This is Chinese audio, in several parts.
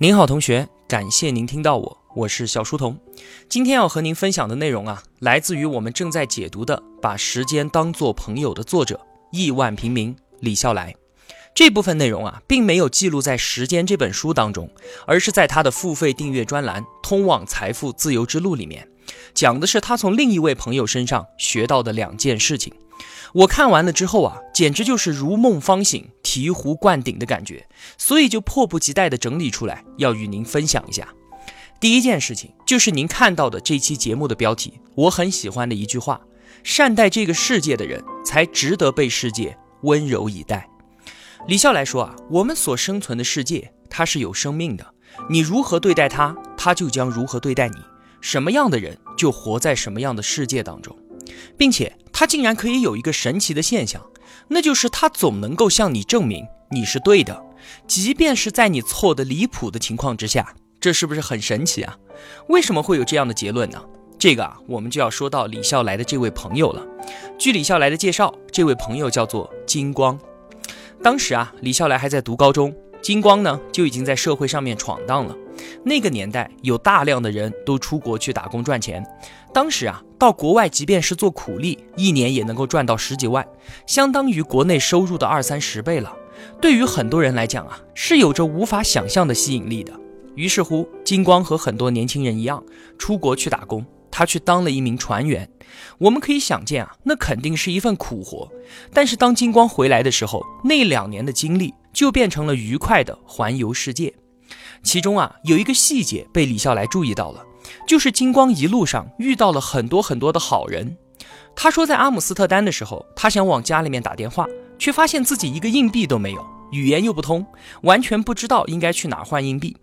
您好，同学，感谢您听到我，我是小书童。今天要和您分享的内容啊，来自于我们正在解读的《把时间当作朋友》的作者亿万平民李笑来。这部分内容啊，并没有记录在《时间》这本书当中，而是在他的付费订阅专栏《通往财富自由之路》里面，讲的是他从另一位朋友身上学到的两件事情。我看完了之后啊，简直就是如梦方醒、醍醐灌顶的感觉，所以就迫不及待地整理出来，要与您分享一下。第一件事情就是您看到的这期节目的标题，我很喜欢的一句话：善待这个世界的人，才值得被世界温柔以待。李笑来说啊，我们所生存的世界，它是有生命的，你如何对待它，它就将如何对待你。什么样的人，就活在什么样的世界当中。并且他竟然可以有一个神奇的现象，那就是他总能够向你证明你是对的，即便是在你错的离谱的情况之下，这是不是很神奇啊？为什么会有这样的结论呢？这个啊，我们就要说到李笑来的这位朋友了。据李笑来的介绍，这位朋友叫做金光。当时啊，李笑来还在读高中，金光呢就已经在社会上面闯荡了。那个年代有大量的人都出国去打工赚钱。当时啊，到国外即便是做苦力，一年也能够赚到十几万，相当于国内收入的二三十倍了。对于很多人来讲啊，是有着无法想象的吸引力的。于是乎，金光和很多年轻人一样，出国去打工。他去当了一名船员。我们可以想见啊，那肯定是一份苦活。但是当金光回来的时候，那两年的经历就变成了愉快的环游世界。其中啊，有一个细节被李笑来注意到了。就是金光一路上遇到了很多很多的好人。他说，在阿姆斯特丹的时候，他想往家里面打电话，却发现自己一个硬币都没有，语言又不通，完全不知道应该去哪换硬币。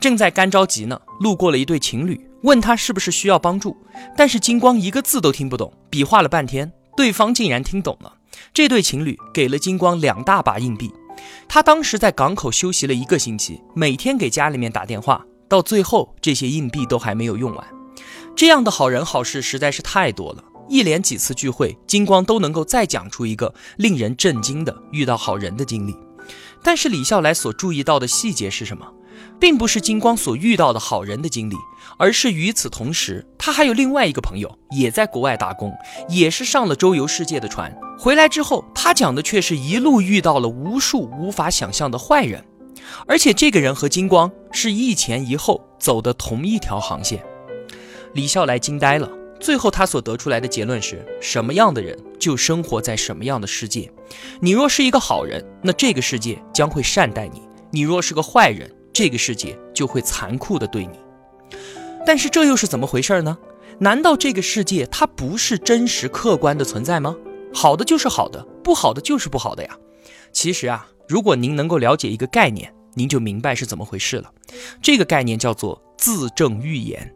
正在干着急呢，路过了一对情侣，问他是不是需要帮助，但是金光一个字都听不懂，比划了半天，对方竟然听懂了。这对情侣给了金光两大把硬币。他当时在港口休息了一个星期，每天给家里面打电话。到最后，这些硬币都还没有用完。这样的好人好事实在是太多了。一连几次聚会，金光都能够再讲出一个令人震惊的遇到好人的经历。但是李笑来所注意到的细节是什么？并不是金光所遇到的好人的经历，而是与此同时，他还有另外一个朋友也在国外打工，也是上了周游世界的船。回来之后，他讲的却是一路遇到了无数无法想象的坏人。而且这个人和金光是一前一后走的同一条航线，李笑来惊呆了。最后他所得出来的结论是什么样的人就生活在什么样的世界。你若是一个好人，那这个世界将会善待你；你若是个坏人，这个世界就会残酷的对你。但是这又是怎么回事呢？难道这个世界它不是真实客观的存在吗？好的就是好的，不好的就是不好的呀。其实啊。如果您能够了解一个概念，您就明白是怎么回事了。这个概念叫做自证预言，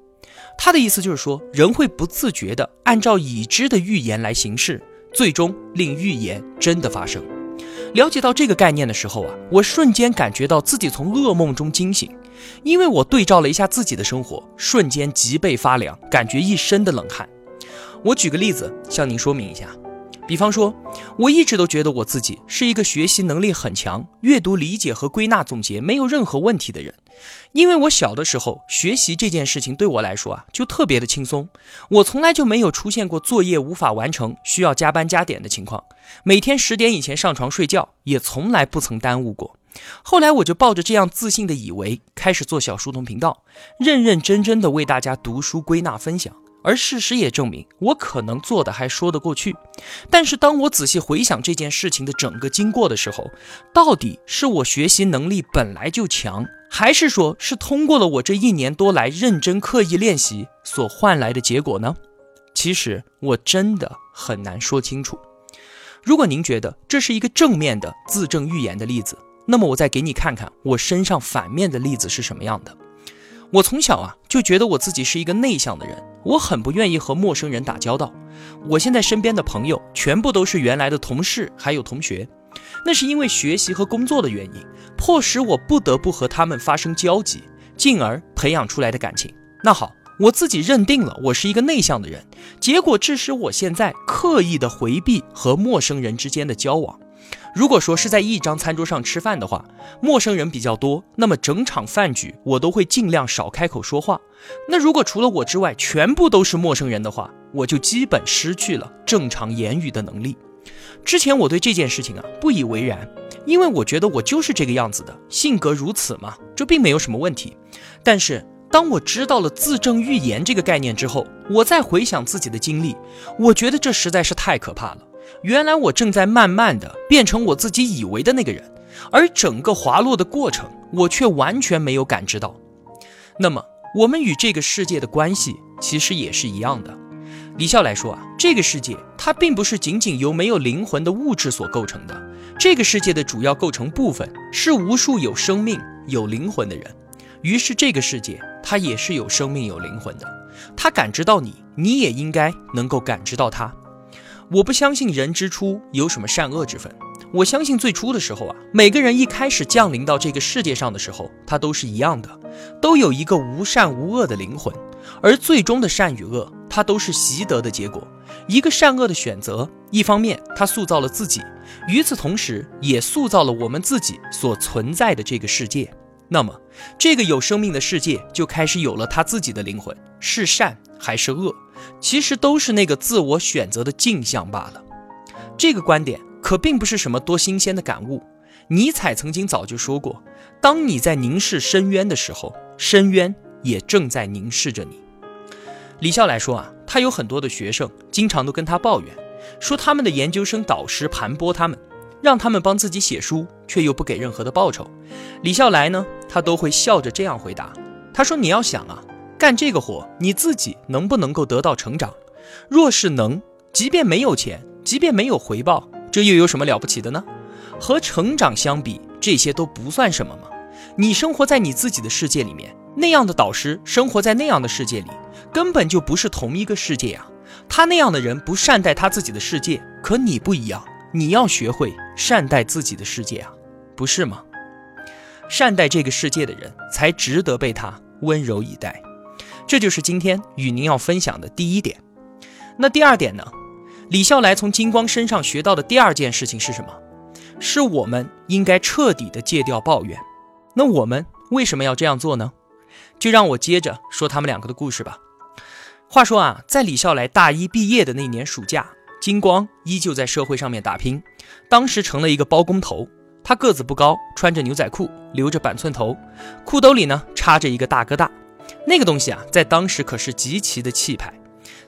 它的意思就是说，人会不自觉地按照已知的预言来行事，最终令预言真的发生。了解到这个概念的时候啊，我瞬间感觉到自己从噩梦中惊醒，因为我对照了一下自己的生活，瞬间脊背发凉，感觉一身的冷汗。我举个例子向您说明一下。比方说，我一直都觉得我自己是一个学习能力很强、阅读理解和归纳总结没有任何问题的人，因为我小的时候学习这件事情对我来说啊就特别的轻松，我从来就没有出现过作业无法完成、需要加班加点的情况，每天十点以前上床睡觉也从来不曾耽误过。后来我就抱着这样自信的以为，开始做小书童频道，认认真真的为大家读书归纳分享。而事实也证明，我可能做的还说得过去。但是当我仔细回想这件事情的整个经过的时候，到底是我学习能力本来就强，还是说是通过了我这一年多来认真刻意练习所换来的结果呢？其实我真的很难说清楚。如果您觉得这是一个正面的自证预言的例子，那么我再给你看看我身上反面的例子是什么样的。我从小啊就觉得我自己是一个内向的人，我很不愿意和陌生人打交道。我现在身边的朋友全部都是原来的同事，还有同学，那是因为学习和工作的原因，迫使我不得不和他们发生交集，进而培养出来的感情。那好，我自己认定了我是一个内向的人，结果致使我现在刻意的回避和陌生人之间的交往。如果说是在一张餐桌上吃饭的话，陌生人比较多，那么整场饭局我都会尽量少开口说话。那如果除了我之外全部都是陌生人的话，我就基本失去了正常言语的能力。之前我对这件事情啊不以为然，因为我觉得我就是这个样子的，性格如此嘛，这并没有什么问题。但是当我知道了自证预言这个概念之后，我再回想自己的经历，我觉得这实在是太可怕了。原来我正在慢慢的变成我自己以为的那个人，而整个滑落的过程，我却完全没有感知到。那么，我们与这个世界的关系其实也是一样的。李笑来说啊，这个世界它并不是仅仅由没有灵魂的物质所构成的，这个世界的主要构成部分是无数有生命、有灵魂的人。于是，这个世界它也是有生命、有灵魂的，它感知到你，你也应该能够感知到它。我不相信人之初有什么善恶之分。我相信最初的时候啊，每个人一开始降临到这个世界上的时候，他都是一样的，都有一个无善无恶的灵魂。而最终的善与恶，它都是习得的结果。一个善恶的选择，一方面它塑造了自己，与此同时也塑造了我们自己所存在的这个世界。那么，这个有生命的世界就开始有了他自己的灵魂，是善还是恶？其实都是那个自我选择的镜像罢了。这个观点可并不是什么多新鲜的感悟。尼采曾经早就说过：“当你在凝视深渊的时候，深渊也正在凝视着你。”李笑来说啊，他有很多的学生，经常都跟他抱怨，说他们的研究生导师盘剥他们，让他们帮自己写书，却又不给任何的报酬。李笑来呢，他都会笑着这样回答：“他说你要想啊。”干这个活，你自己能不能够得到成长？若是能，即便没有钱，即便没有回报，这又有什么了不起的呢？和成长相比，这些都不算什么吗？你生活在你自己的世界里面，那样的导师生活在那样的世界里，根本就不是同一个世界呀。他那样的人不善待他自己的世界，可你不一样，你要学会善待自己的世界啊，不是吗？善待这个世界的人，才值得被他温柔以待。这就是今天与您要分享的第一点。那第二点呢？李笑来从金光身上学到的第二件事情是什么？是我们应该彻底的戒掉抱怨。那我们为什么要这样做呢？就让我接着说他们两个的故事吧。话说啊，在李笑来大一毕业的那年暑假，金光依旧在社会上面打拼，当时成了一个包工头。他个子不高，穿着牛仔裤，留着板寸头，裤兜里呢插着一个大哥大。那个东西啊，在当时可是极其的气派。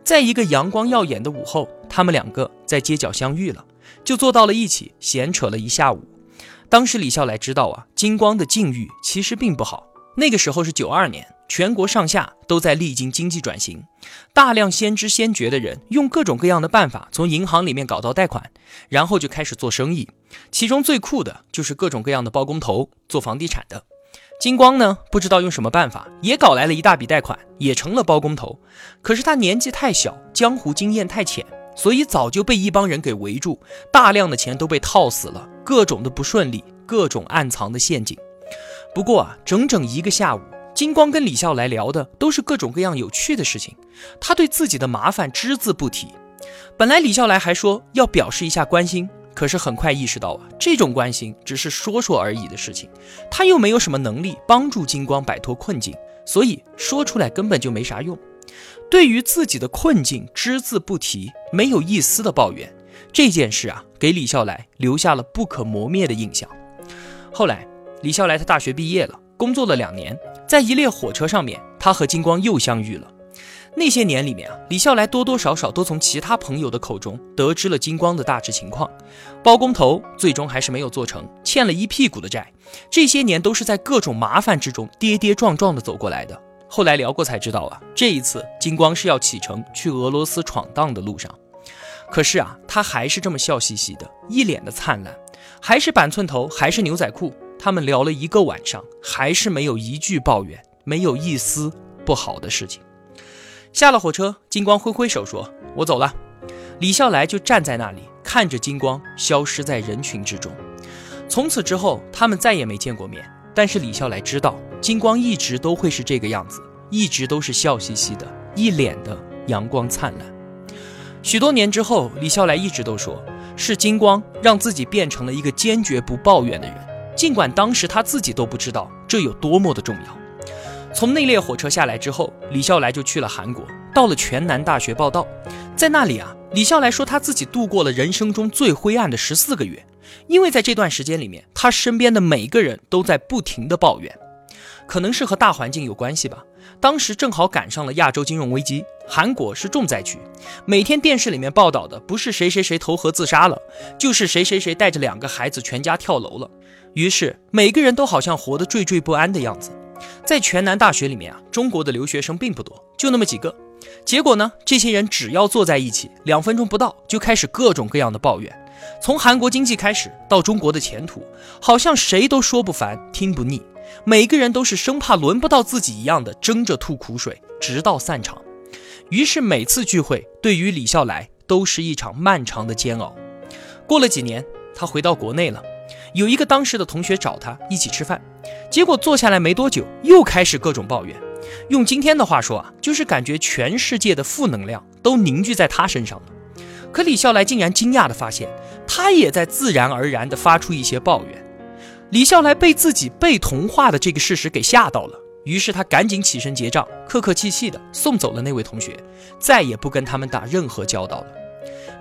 在一个阳光耀眼的午后，他们两个在街角相遇了，就坐到了一起，闲扯了一下午。当时李笑来知道啊，金光的境遇其实并不好。那个时候是九二年，全国上下都在历经经济转型，大量先知先觉的人用各种各样的办法从银行里面搞到贷款，然后就开始做生意。其中最酷的就是各种各样的包工头，做房地产的。金光呢，不知道用什么办法，也搞来了一大笔贷款，也成了包工头。可是他年纪太小，江湖经验太浅，所以早就被一帮人给围住，大量的钱都被套死了，各种的不顺利，各种暗藏的陷阱。不过啊，整整一个下午，金光跟李笑来聊的都是各种各样有趣的事情，他对自己的麻烦只字不提。本来李笑来还说要表示一下关心。可是很快意识到啊，这种关心只是说说而已的事情，他又没有什么能力帮助金光摆脱困境，所以说出来根本就没啥用。对于自己的困境只字不提，没有一丝的抱怨，这件事啊，给李笑来留下了不可磨灭的印象。后来，李笑来他大学毕业了，工作了两年，在一列火车上面，他和金光又相遇了。那些年里面啊，李笑来多多少少都从其他朋友的口中得知了金光的大致情况。包工头最终还是没有做成，欠了一屁股的债。这些年都是在各种麻烦之中跌跌撞撞的走过来的。后来聊过才知道啊，这一次金光是要启程去俄罗斯闯荡的路上。可是啊，他还是这么笑嘻嘻的，一脸的灿烂，还是板寸头，还是牛仔裤。他们聊了一个晚上，还是没有一句抱怨，没有一丝不好的事情。下了火车，金光挥挥手说：“我走了。”李笑来就站在那里，看着金光消失在人群之中。从此之后，他们再也没见过面。但是李笑来知道，金光一直都会是这个样子，一直都是笑嘻嘻的，一脸的阳光灿烂。许多年之后，李笑来一直都说：“是金光让自己变成了一个坚决不抱怨的人，尽管当时他自己都不知道这有多么的重要。从那列火车下来之后，李笑来就去了韩国，到了全南大学报道。在那里啊，李笑来说他自己度过了人生中最灰暗的十四个月，因为在这段时间里面，他身边的每个人都在不停的抱怨，可能是和大环境有关系吧。当时正好赶上了亚洲金融危机，韩国是重灾区，每天电视里面报道的不是谁谁谁投河自杀了，就是谁谁谁带着两个孩子全家跳楼了。于是每个人都好像活得惴惴不安的样子。在全南大学里面啊，中国的留学生并不多，就那么几个。结果呢，这些人只要坐在一起，两分钟不到就开始各种各样的抱怨，从韩国经济开始到中国的前途，好像谁都说不烦，听不腻。每个人都是生怕轮不到自己一样的争着吐苦水，直到散场。于是每次聚会对于李笑来都是一场漫长的煎熬。过了几年，他回到国内了，有一个当时的同学找他一起吃饭，结果坐下来没多久，又开始各种抱怨。用今天的话说啊，就是感觉全世界的负能量都凝聚在他身上了。可李笑来竟然惊讶地发现，他也在自然而然地发出一些抱怨。李笑来被自己被同化的这个事实给吓到了，于是他赶紧起身结账，客客气气的送走了那位同学，再也不跟他们打任何交道了。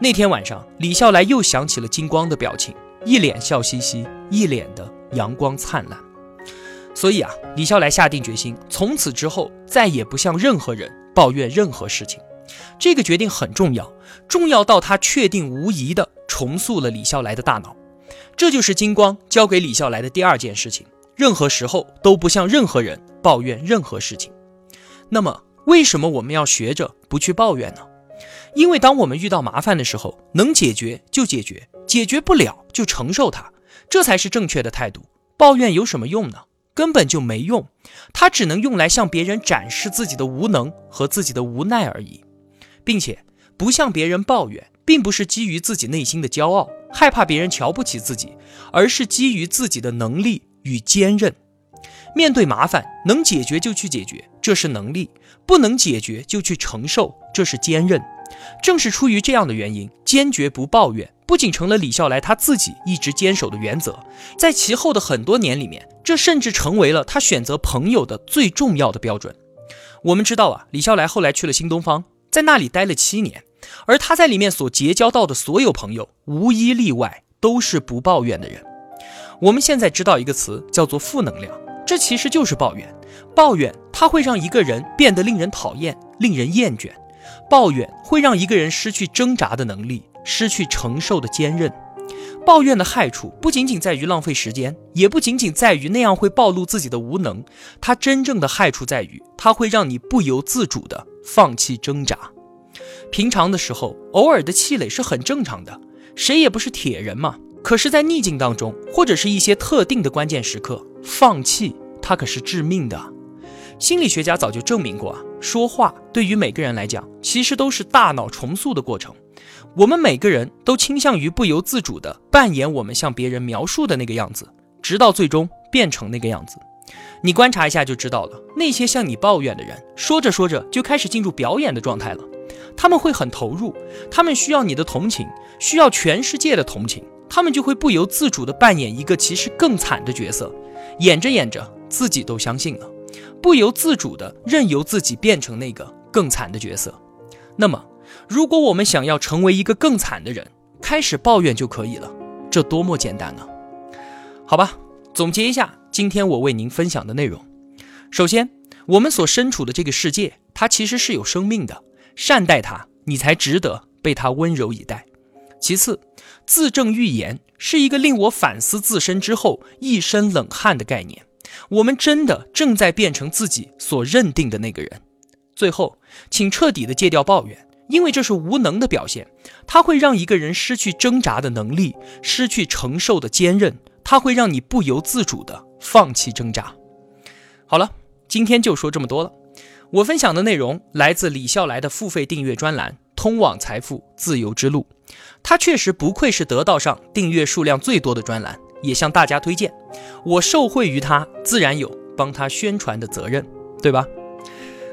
那天晚上，李笑来又想起了金光的表情，一脸笑嘻嘻，一脸的阳光灿烂。所以啊，李笑来下定决心，从此之后再也不向任何人抱怨任何事情。这个决定很重要，重要到他确定无疑的重塑了李笑来的大脑。这就是金光交给李笑来的第二件事情，任何时候都不向任何人抱怨任何事情。那么，为什么我们要学着不去抱怨呢？因为当我们遇到麻烦的时候，能解决就解决，解决不了就承受它，这才是正确的态度。抱怨有什么用呢？根本就没用，它只能用来向别人展示自己的无能和自己的无奈而已，并且不向别人抱怨。并不是基于自己内心的骄傲，害怕别人瞧不起自己，而是基于自己的能力与坚韧。面对麻烦，能解决就去解决，这是能力；不能解决就去承受，这是坚韧。正是出于这样的原因，坚决不抱怨不仅成了李笑来他自己一直坚守的原则，在其后的很多年里面，这甚至成为了他选择朋友的最重要的标准。我们知道啊，李笑来后来去了新东方，在那里待了七年。而他在里面所结交到的所有朋友，无一例外都是不抱怨的人。我们现在知道一个词叫做负能量，这其实就是抱怨。抱怨它会让一个人变得令人讨厌、令人厌倦。抱怨会让一个人失去挣扎的能力，失去承受的坚韧。抱怨的害处不仅仅在于浪费时间，也不仅仅在于那样会暴露自己的无能。它真正的害处在于，它会让你不由自主的放弃挣扎。平常的时候，偶尔的气馁是很正常的，谁也不是铁人嘛。可是，在逆境当中，或者是一些特定的关键时刻，放弃它可是致命的。心理学家早就证明过啊，说话对于每个人来讲，其实都是大脑重塑的过程。我们每个人都倾向于不由自主地扮演我们向别人描述的那个样子，直到最终变成那个样子。你观察一下就知道了，那些向你抱怨的人，说着说着就开始进入表演的状态了。他们会很投入，他们需要你的同情，需要全世界的同情，他们就会不由自主地扮演一个其实更惨的角色，演着演着自己都相信了，不由自主地任由自己变成那个更惨的角色。那么，如果我们想要成为一个更惨的人，开始抱怨就可以了，这多么简单啊！好吧，总结一下今天我为您分享的内容。首先，我们所身处的这个世界，它其实是有生命的。善待它，你才值得被它温柔以待。其次，自证预言是一个令我反思自身之后一身冷汗的概念。我们真的正在变成自己所认定的那个人。最后，请彻底的戒掉抱怨，因为这是无能的表现。它会让一个人失去挣扎的能力，失去承受的坚韧。它会让你不由自主的放弃挣扎。好了，今天就说这么多了。我分享的内容来自李笑来的付费订阅专栏《通往财富自由之路》，它确实不愧是得道上订阅数量最多的专栏，也向大家推荐。我受惠于他，自然有帮他宣传的责任，对吧？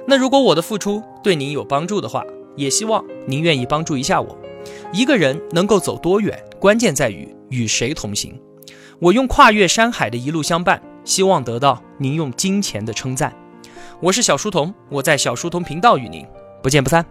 那如果我的付出对您有帮助的话，也希望您愿意帮助一下我。一个人能够走多远，关键在于与谁同行。我用跨越山海的一路相伴，希望得到您用金钱的称赞。我是小书童，我在小书童频道与您不见不散。